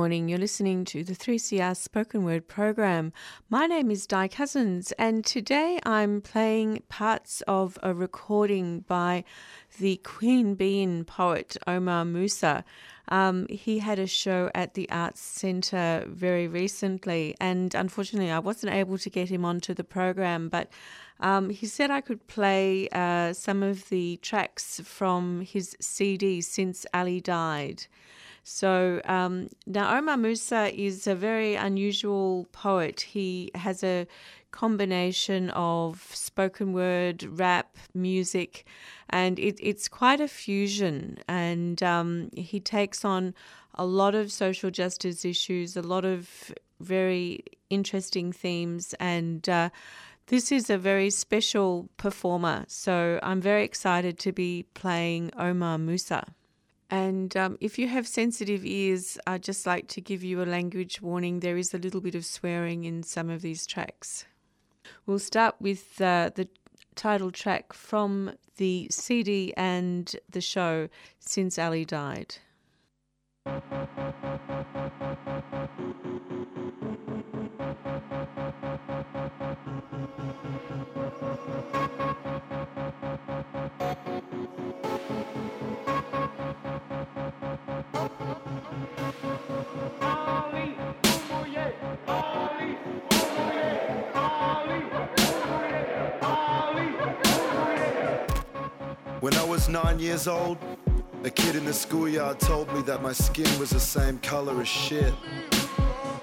Morning. You're listening to the 3CR Spoken Word program. My name is Di Cousins, and today I'm playing parts of a recording by the Queanbeyan poet Omar Musa. Um, he had a show at the Arts Centre very recently, and unfortunately, I wasn't able to get him onto the program, but um, he said I could play uh, some of the tracks from his CD since Ali died. So um, now Omar Musa is a very unusual poet. He has a combination of spoken word, rap, music, and it, it's quite a fusion. And um, he takes on a lot of social justice issues, a lot of very interesting themes, and uh, this is a very special performer. So I'm very excited to be playing Omar Musa. And um, if you have sensitive ears, I'd just like to give you a language warning. There is a little bit of swearing in some of these tracks. We'll start with uh, the title track from the CD and the show Since Ali Died. When I was nine years old, a kid in the schoolyard told me that my skin was the same color as shit.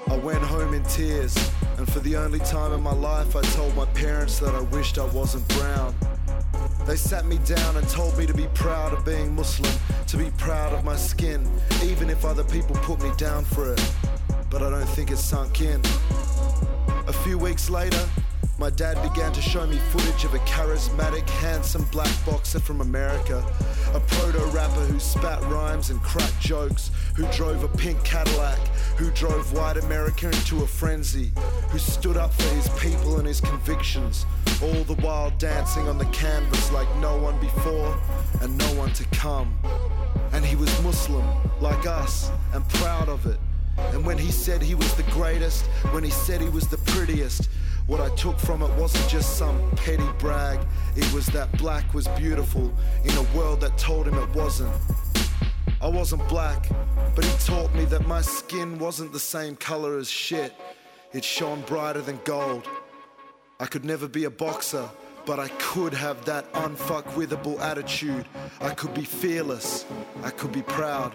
I went home in tears, and for the only time in my life, I told my parents that I wished I wasn't brown. They sat me down and told me to be proud of being Muslim, to be proud of my skin, even if other people put me down for it. But I don't think it sunk in. A few weeks later, my dad began to show me footage of a charismatic, handsome black boxer from America. A proto rapper who spat rhymes and cracked jokes, who drove a pink Cadillac, who drove white America into a frenzy, who stood up for his people and his convictions, all the while dancing on the canvas like no one before and no one to come. And he was Muslim, like us, and proud of it. And when he said he was the greatest, when he said he was the prettiest, what I took from it wasn't just some petty brag, it was that black was beautiful in a world that told him it wasn't. I wasn't black, but he taught me that my skin wasn't the same color as shit. It shone brighter than gold. I could never be a boxer, but I could have that unfuckwithable attitude. I could be fearless. I could be proud.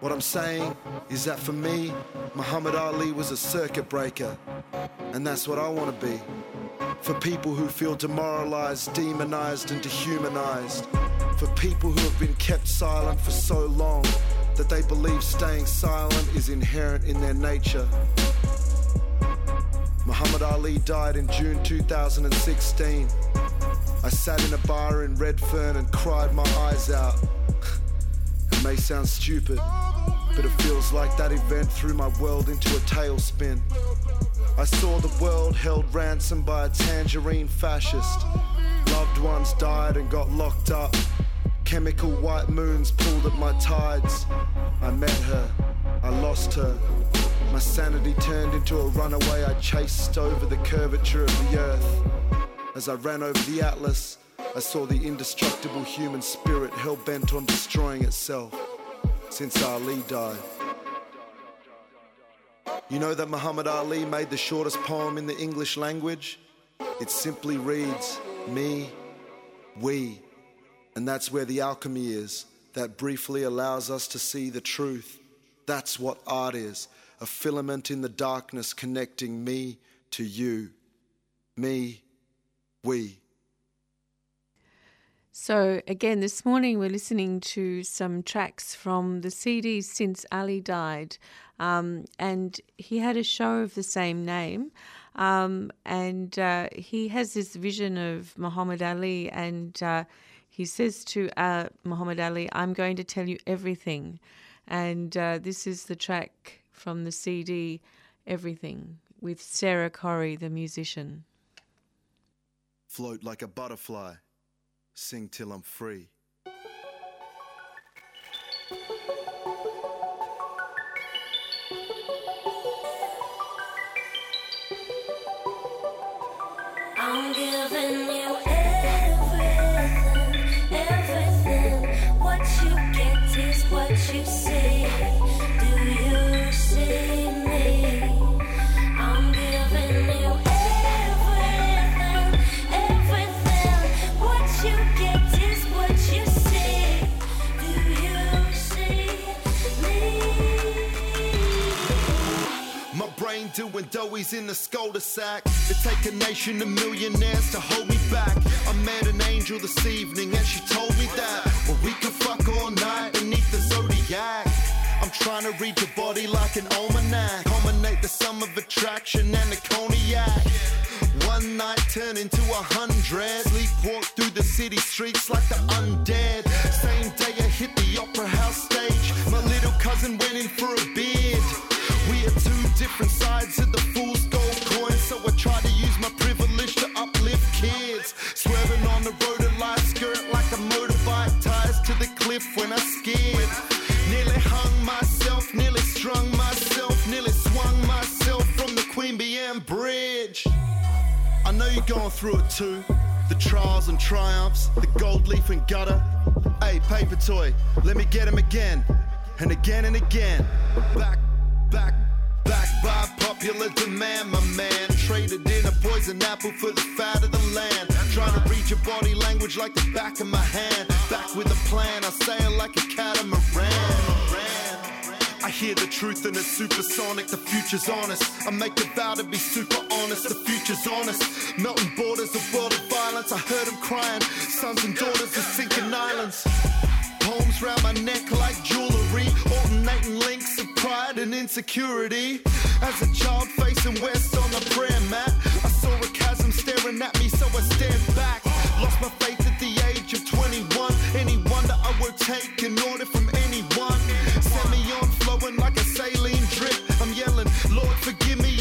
What I'm saying is that for me, Muhammad Ali was a circuit breaker. And that's what I want to be. For people who feel demoralized, demonized, and dehumanized. For people who have been kept silent for so long that they believe staying silent is inherent in their nature. Muhammad Ali died in June 2016. I sat in a bar in Redfern and cried my eyes out. it may sound stupid, but it feels like that event threw my world into a tailspin. I saw the world held ransom by a tangerine fascist. Loved ones died and got locked up. Chemical white moons pulled at my tides. I met her, I lost her. My sanity turned into a runaway I chased over the curvature of the earth. As I ran over the atlas, I saw the indestructible human spirit hell bent on destroying itself since Ali died. You know that Muhammad Ali made the shortest poem in the English language? It simply reads, Me, we. And that's where the alchemy is, that briefly allows us to see the truth. That's what art is a filament in the darkness connecting me to you. Me, we. So, again, this morning we're listening to some tracks from the CDs since Ali died. Um, and he had a show of the same name. Um, and uh, he has this vision of Muhammad Ali, and uh, he says to uh, Muhammad Ali, I'm going to tell you everything. And uh, this is the track from the CD, Everything, with Sarah Corey, the musician. Float like a butterfly sing till I'm free. Doing doughies in the scolder sack. It take a nation of millionaires to hold me back. I met an angel this evening and she told me that well, we could fuck all night beneath the zodiac. I'm trying to read your body like an almanac. Culminate the sum of attraction and the cognac. One night turn into a hundred. Sleepwalk through the city streets like the undead. Same day I hit the opera house stage. My little cousin went in for a sides of the fool's gold coin, so I try to use my privilege to uplift kids. Swerving on the road of life, skirt like a motorbike, ties to the cliff when I skid. Nearly hung myself, nearly strung myself, nearly swung myself from the Queen Anne Bridge. I know you're going through it too. The trials and triumphs, the gold leaf and gutter. Hey, paper toy, let me get him again. And again and again. Back by popular demand, my man. Traded in a poison apple for the fat of the land. Trying to read your body language like the back of my hand. Back with a plan, I sail like a catamaran. I hear the truth and it's supersonic, the future's honest. I make a vow to be super honest, the future's honest. Melting borders, a world of violence. I heard them crying, sons and daughters are sinking islands. Poems round my neck like jewelry, alternating links pride and insecurity. As a child facing west on the prayer mat, I saw a chasm staring at me, so I stared back. Lost my faith at the age of 21. Any wonder I would take an order from anyone. Set me on flowing like a saline drip. I'm yelling, Lord, forgive me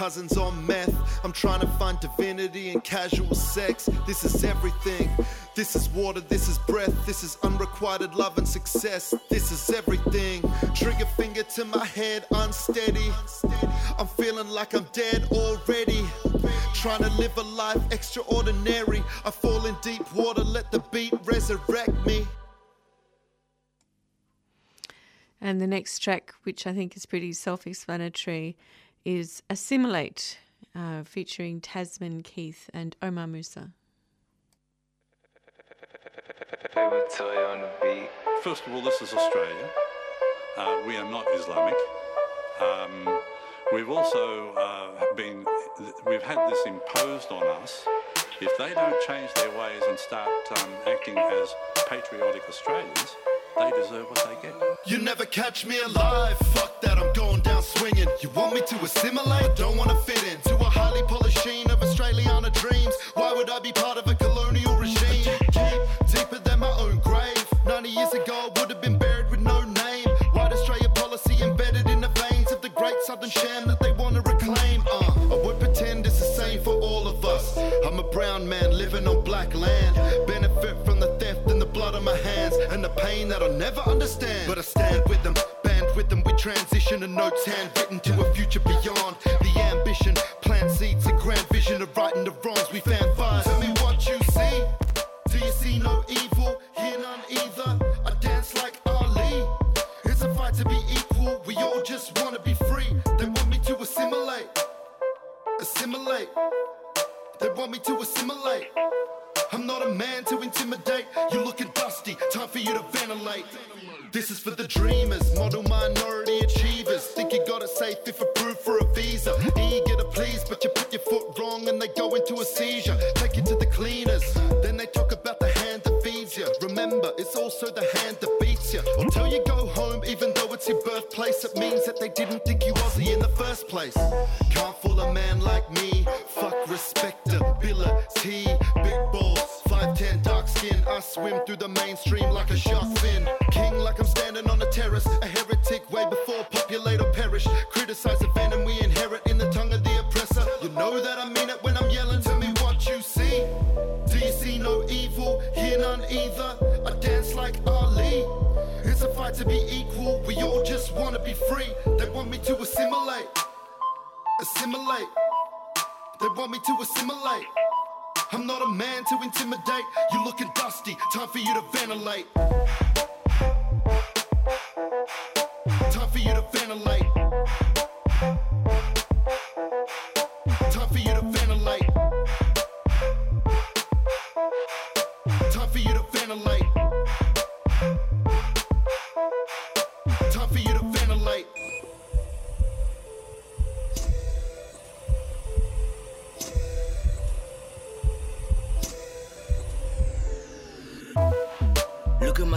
cousins on meth. I'm trying to find divinity in casual sex. This is everything. This is water. This is breath. This is unrequited love and success. This is everything. Trigger finger to my head, unsteady. I'm feeling like I'm dead already. Trying to live a life extraordinary. I fall in deep water, let the beat resurrect me. And the next track, which I think is pretty self explanatory, is Assimilate, uh, featuring Tasman Keith and Omar Musa. Paper toy on the beat. First of all, this is Australia. Uh, we are not Islamic. Um, we've also uh, been, we've had this imposed on us. If they don't change their ways and start um, acting as patriotic Australians, they deserve what they get. You never catch me alive. Fuck that, I'm going down swinging. You want me to assimilate? Don't want to fit in to a highly polished sheen of Australiana dreams. Why would I be part of a colonial regime? Deep, deeper than my own grave. 90 years ago, I would have been buried with no name. White Australia policy embedded in the veins of the great southern sham that they want to reclaim. Uh, I would pretend it's the same for all of us. I'm a brown man living on black land. Benefit from the theft and the blood on my hands and the pain that I'll never understand. But I stand with them, band with them, transition and notes handwritten to a future beyond. The ambition, plant seeds, a grand vision of righting the wrongs we found respectability. Big balls, 5'10 dark skin. I swim through the mainstream like a shark fin. King like I'm standing on a terrace. A heretic way before populate or perish. Criticize the venom we inherit in the tongue of the oppressor. You know that I mean it when I'm yelling. Tell me what you see. Do you see no evil? Hear none either. I dance like Ali. It's a fight to be equal. We all just wanna be free. They want me to assimilate. Assimilate. They want me to assimilate. I'm not a man to intimidate. You looking dusty, time for you to ventilate. Time for you to ventilate.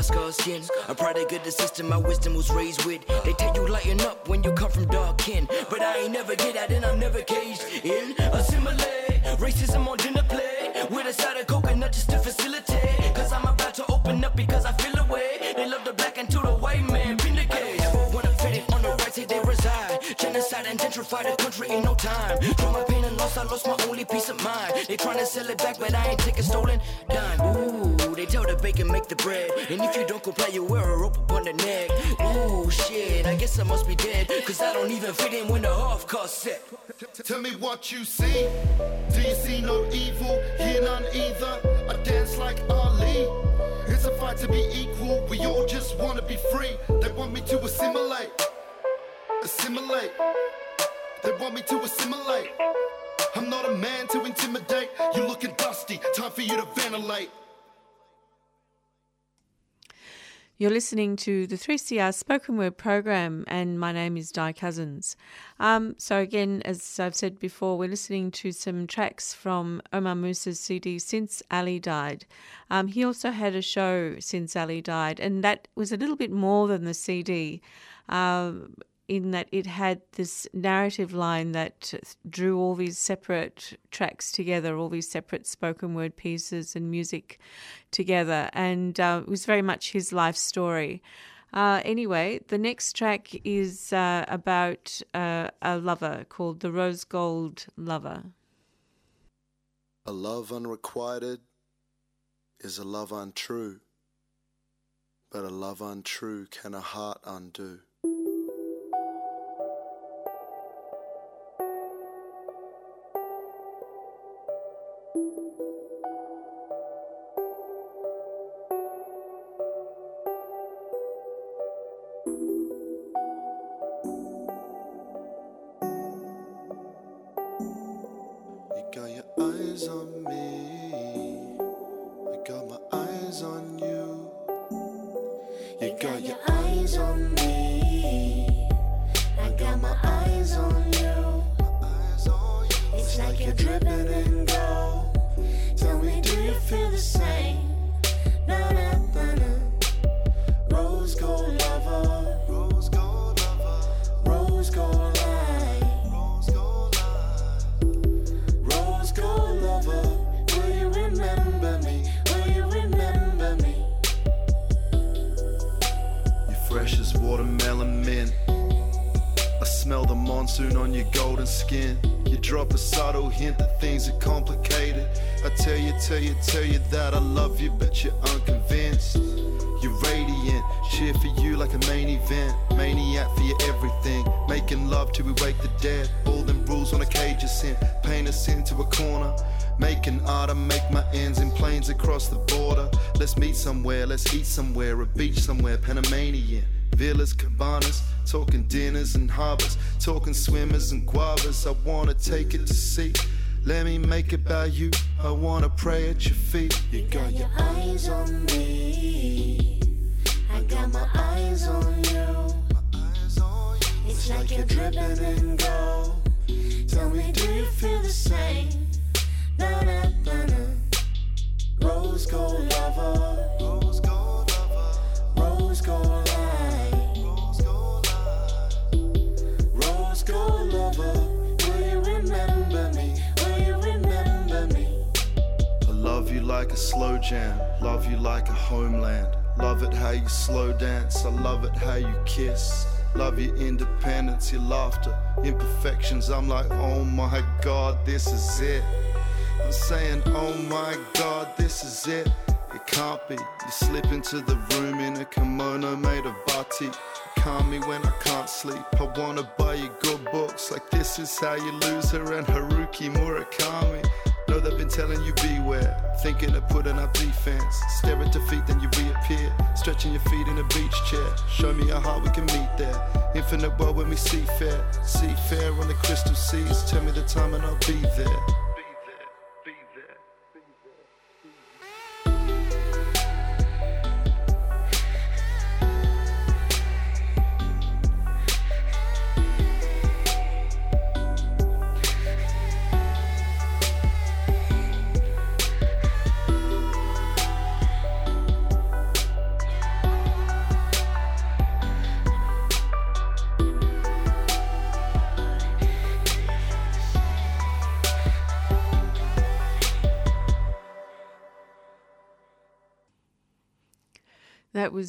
Scarred skin. I'm proud of good the system my wisdom was raised with. They tell you lighten up when you come from dark kin. But I ain't never get out and I'm never caged in. Assimilate. Racism on dinner plate. With a side of coconut just to facilitate. Cause I'm about to open up because I feel away. They love the black and to the white man. Vindicate. Ever wanna fit it on the right side they reside. Genocide and gentrify the country in no time. My pain and loss, I lost my only peace of mind. They tryna sell it back, but I ain't take a stolen dime. Ooh, they tell the bacon make the bread. And if you don't comply, you wear a rope upon the neck. Ooh, shit, I guess I must be dead. Cause I don't even fit in when the half cost set. Tell me what you see. Do you see no evil? Hear none either. I dance like Ali. It's a fight to be equal. We all just wanna be free. They want me to assimilate. Assimilate. They want me to assimilate. I'm not a man to intimidate. You looking dusty. Time for you to ventilate. You're listening to the 3CR spoken word program, and my name is Di Cousins. Um, so, again, as I've said before, we're listening to some tracks from Omar Musa's CD since Ali died. Um, he also had a show since Ali died, and that was a little bit more than the CD. Um, in that it had this narrative line that drew all these separate tracks together, all these separate spoken word pieces and music together, and uh, it was very much his life story. Uh, anyway, the next track is uh, about uh, a lover called the Rose Gold Lover. A love unrequited is a love untrue, but a love untrue can a heart undo. Monsoon on your golden skin. You drop a subtle hint that things are complicated. I tell you, tell you, tell you that I love you, but you're unconvinced. You're radiant, cheer for you like a main event. Maniac for your everything. Making love till we wake the dead. All them rules on a cage of sin. Paint us into a corner. Making art, I make my ends in planes across the border. Let's meet somewhere, let's eat somewhere, a beach somewhere, Panamanian. Villas, cabanas, talking dinners and harbors, talking swimmers and guavas. I wanna take it to sea. Let me make it about you. I wanna pray at your feet. You got your eyes on me. I got my eyes on you. It's like you're dripping in gold. Tell me, do you feel the same? Na-na-na-na. Rose gold slow jam, love you like a homeland. Love it how you slow dance, I love it how you kiss. Love your independence, your laughter, imperfections. I'm like, oh my god, this is it. I'm saying, oh my god, this is it. It can't be. You slip into the room in a kimono made of batik. Calm me when I can't sleep. I wanna buy you good books, like this is how you lose her and Haruki telling you beware, thinking of putting up defense. Stare at defeat, then you reappear, stretching your feet in a beach chair. Show me how hard we can meet there. Infinite world when we see fair, see fair on the crystal seas. Tell me the time and I'll be there.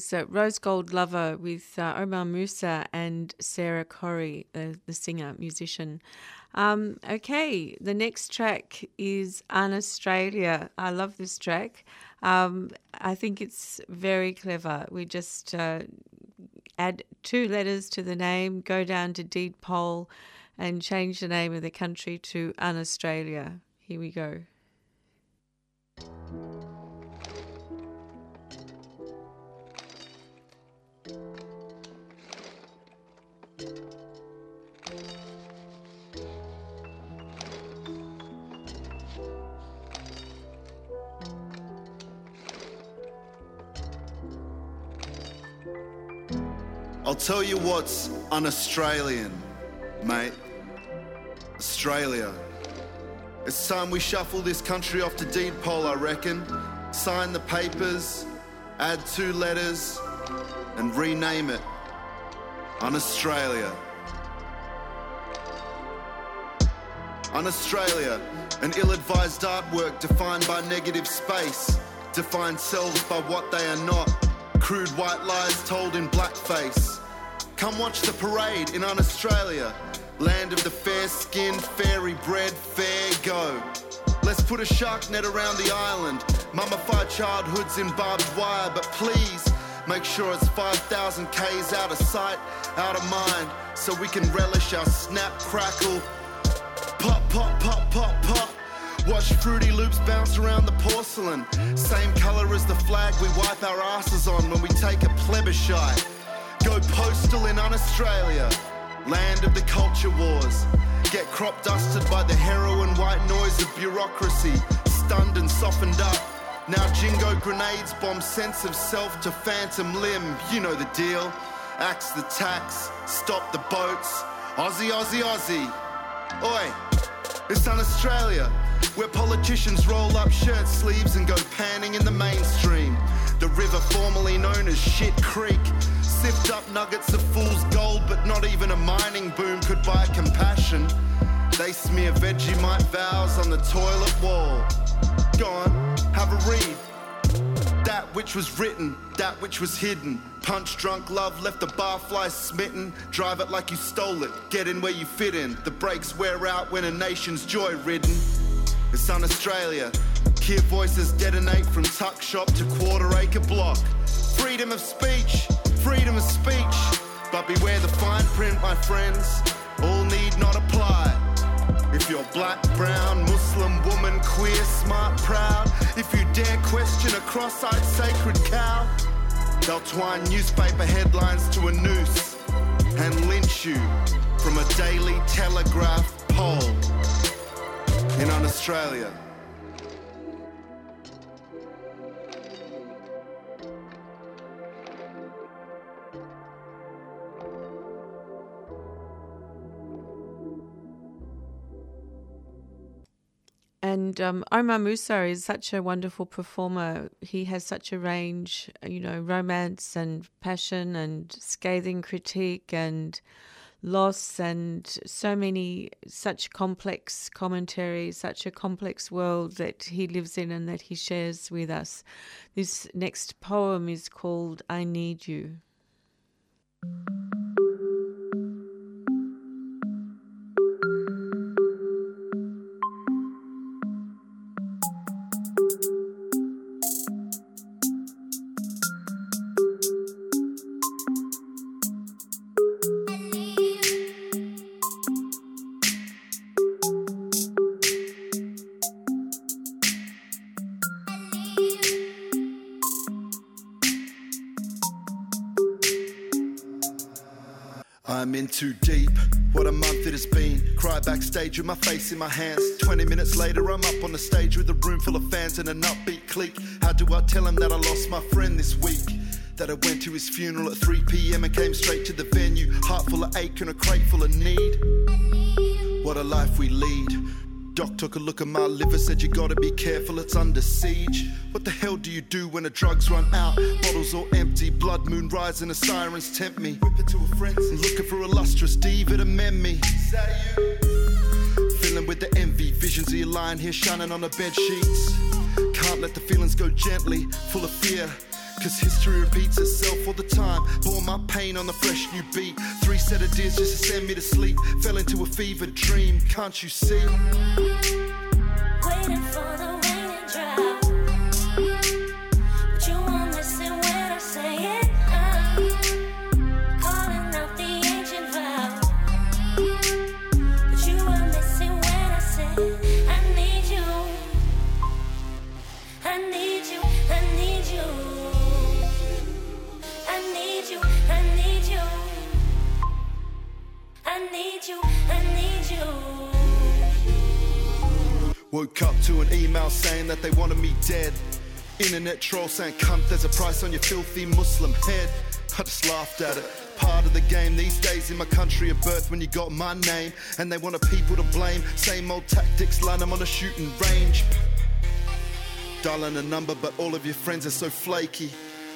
Was uh, Rose Gold Lover with uh, Omar Musa and Sarah Corey, uh, the singer, musician. Um, okay, the next track is An Australia. I love this track. Um, I think it's very clever. We just uh, add two letters to the name, go down to deed poll, and change the name of the country to An Australia. Here we go. I'll tell you what's un Australian, mate. Australia. It's time we shuffle this country off to deed poll, I reckon. Sign the papers, add two letters, and rename it Un Australia. Un Australia, an ill advised artwork defined by negative space, defined selves by what they are not. Crude white lies told in blackface. Come watch the parade in Un Australia, land of the fair skinned, fairy bred, fair go. Let's put a shark net around the island, mummified childhoods in barbed wire, but please make sure it's 5,000 Ks out of sight, out of mind, so we can relish our snap crackle. Pop, pop, pop, pop, pop. Watch Froot Loops bounce around the porcelain. Same colour as the flag we wipe our asses on when we take a plebiscite. Go postal in Australia, land of the culture wars. Get crop dusted by the heroin white noise of bureaucracy, stunned and softened up. Now jingo grenades bomb sense of self to phantom limb. You know the deal. Axe the tax, stop the boats. Aussie, Aussie, Aussie. Oi, it's un Australia, where politicians roll up shirt sleeves and go panning in the mainstream. The river formerly known as Shit Creek. Sift up nuggets of fool's gold, but not even a mining boom could buy compassion. They smear Vegemite vows on the toilet wall. Gone, have a read. That which was written, that which was hidden. Punch drunk love left the barfly smitten. Drive it like you stole it, get in where you fit in. The brakes wear out when a nation's joy ridden. It's on Australia. Hear voices detonate from tuck shop to quarter acre block. Freedom of speech, freedom of speech. But beware the fine print, my friends. All need not apply. If you're black, brown, Muslim, woman, queer, smart, proud, if you dare question a cross-eyed sacred cow, they'll twine newspaper headlines to a noose and lynch you from a daily telegraph pole in Australia. And um, Omar Musa is such a wonderful performer. He has such a range, you know, romance and passion and scathing critique and loss and so many, such complex commentary, such a complex world that he lives in and that he shares with us. This next poem is called I Need You. Backstage with my face in my hands. 20 minutes later, I'm up on the stage with a room full of fans and an upbeat clique. How do I tell him that I lost my friend this week? That I went to his funeral at 3 pm and came straight to the venue. Heart full of ache and a crate full of need. What a life we lead. Doc took a look at my liver, said you gotta be careful, it's under siege. What the hell do you do when the drugs run out? Bottles all empty, blood moon rising, the sirens tempt me. Whip it to a frenzy, looking for a lustrous diva to mend me. Feeling with the envy, visions of your lying here shining on the bed sheets. Can't let the feelings go gently, full of fear. Cause history repeats itself all the time. Bore my pain on the fresh new beat. Three sedatives just to send me to sleep. Fell into a fever dream, can't you see? Woke up to an email saying that they wanted me dead. Internet troll saying, cunt, there's a price on your filthy Muslim head. I just laughed at it. Part of the game these days in my country of birth when you got my name. And they want a people to blame. Same old tactics, line them on a shooting range. Dialing a number, but all of your friends are so flaky.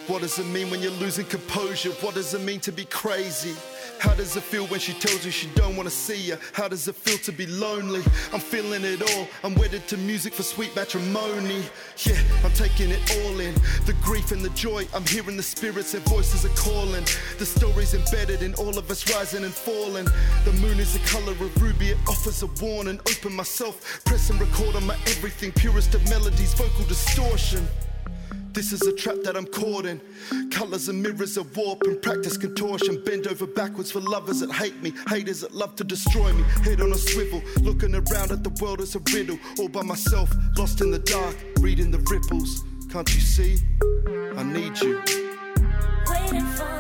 What does it mean when you're losing composure? What does it mean to be crazy? How does it feel when she tells you she don't wanna see you? How does it feel to be lonely? I'm feeling it all. I'm wedded to music for sweet matrimony. Yeah, I'm taking it all in. The grief and the joy. I'm hearing the spirits and voices are calling. The stories embedded in all of us rising and falling. The moon is the color of ruby. It offers a warning. Open myself, press and record on my everything. Purest of melodies, vocal distortion. This is a trap that I'm caught in. Colors and mirrors of warp and practice contortion. Bend over backwards for lovers that hate me, haters that love to destroy me. Head on a swivel, looking around at the world as a riddle. All by myself, lost in the dark, reading the ripples. Can't you see? I need you. Waiting for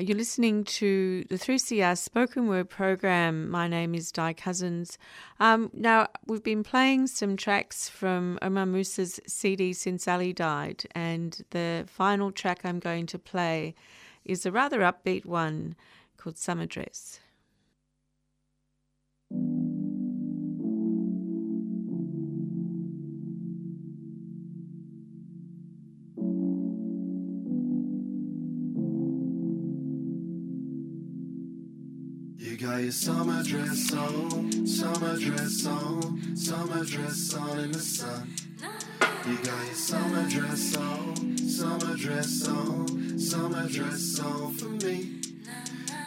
you're listening to the 3CR spoken word program. My name is Di Cousins. Um, now, we've been playing some tracks from Omar Musa's CD since Ali died, and the final track I'm going to play is a rather upbeat one called Summer Dress. Got your summer dress on, summer dress on, summer dress on in the sun. You got your summer dress on, summer dress on, summer dress on for me.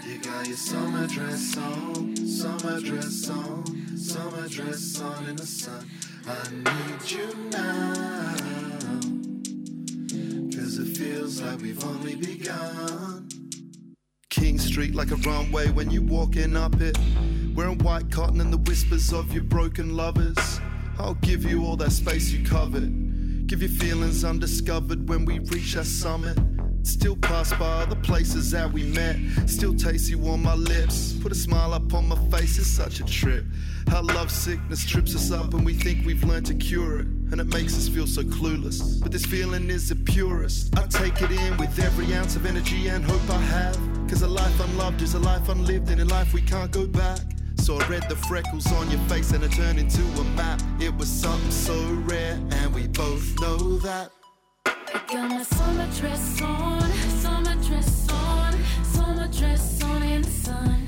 You got your summer dress on, summer dress on, summer dress on in the sun. I need you now, cause it feels like we've only begun. King Street like a runway when you walking up it. Wearing white cotton and the whispers of your broken lovers. I'll give you all that space you covet. Give your feelings undiscovered when we reach our summit. Still pass by the places that we met. Still taste you on my lips. Put a smile up on my face, it's such a trip. How love sickness trips us up and we think we've learned to cure it. And it makes us feel so clueless. But this feeling is the purest. I take it in with every ounce of energy and hope I have. Cause a life unloved is a life unlived, and in life we can't go back. So I read the freckles on your face and it turned into a map. It was something so rare, and we both know that. I got my summer dress on, summer dress on, summer dress on in the sun.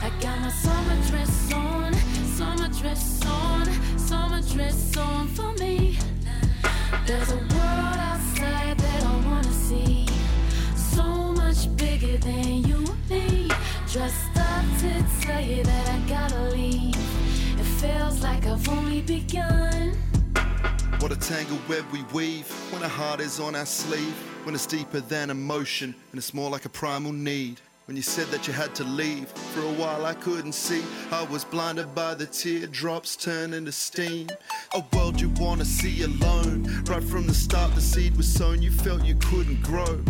I got my summer dress on, summer dress on, summer dress on for me. There's a Dressed up to tell you that I gotta leave. It feels like I've only begun. What a tangled web we weave when our heart is on our sleeve. When it's deeper than emotion and it's more like a primal need. When you said that you had to leave, for a while I couldn't see. I was blinded by the teardrops turning to steam. A world you wanna see alone. Right from the start, the seed was sown, you felt you couldn't grow.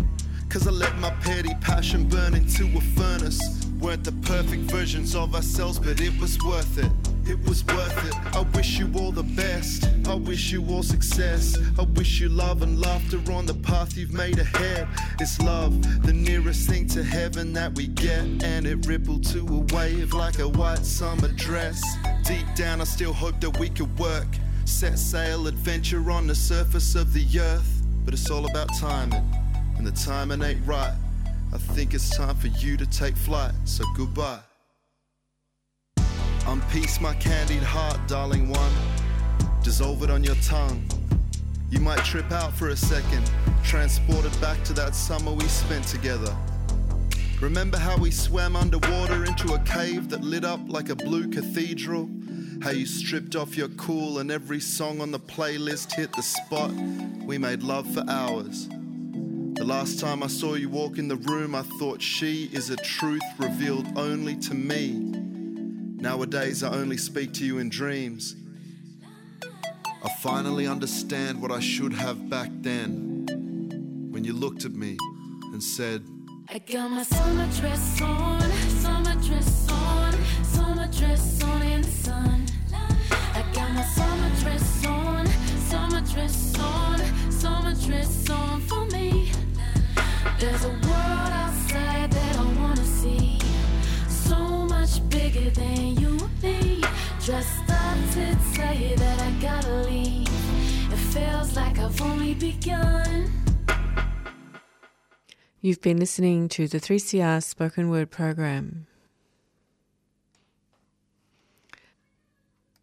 Cause I let my petty passion burn into a furnace. Weren't the perfect versions of ourselves, but it was worth it. It was worth it. I wish you all the best. I wish you all success. I wish you love and laughter on the path you've made ahead. It's love, the nearest thing to heaven that we get. And it rippled to a wave like a white summer dress. Deep down, I still hope that we could work. Set sail, adventure on the surface of the earth. But it's all about timing and the timing ain't right. I think it's time for you to take flight, so goodbye. Unpiece my candied heart, darling one. Dissolve it on your tongue. You might trip out for a second, transported back to that summer we spent together. Remember how we swam underwater into a cave that lit up like a blue cathedral? How you stripped off your cool and every song on the playlist hit the spot? We made love for hours. The last time I saw you walk in the room, I thought she is a truth revealed only to me. Nowadays, I only speak to you in dreams. I finally understand what I should have back then. When you looked at me and said, I got my summer dress on, summer dress on, summer dress on in the sun. I got my summer dress on, summer dress on, summer dress on. There's a world outside that I wanna see, so much bigger than you and me. Dressed up to tell you that I gotta leave. It feels like I've only begun. You've been listening to the 3CR spoken word program.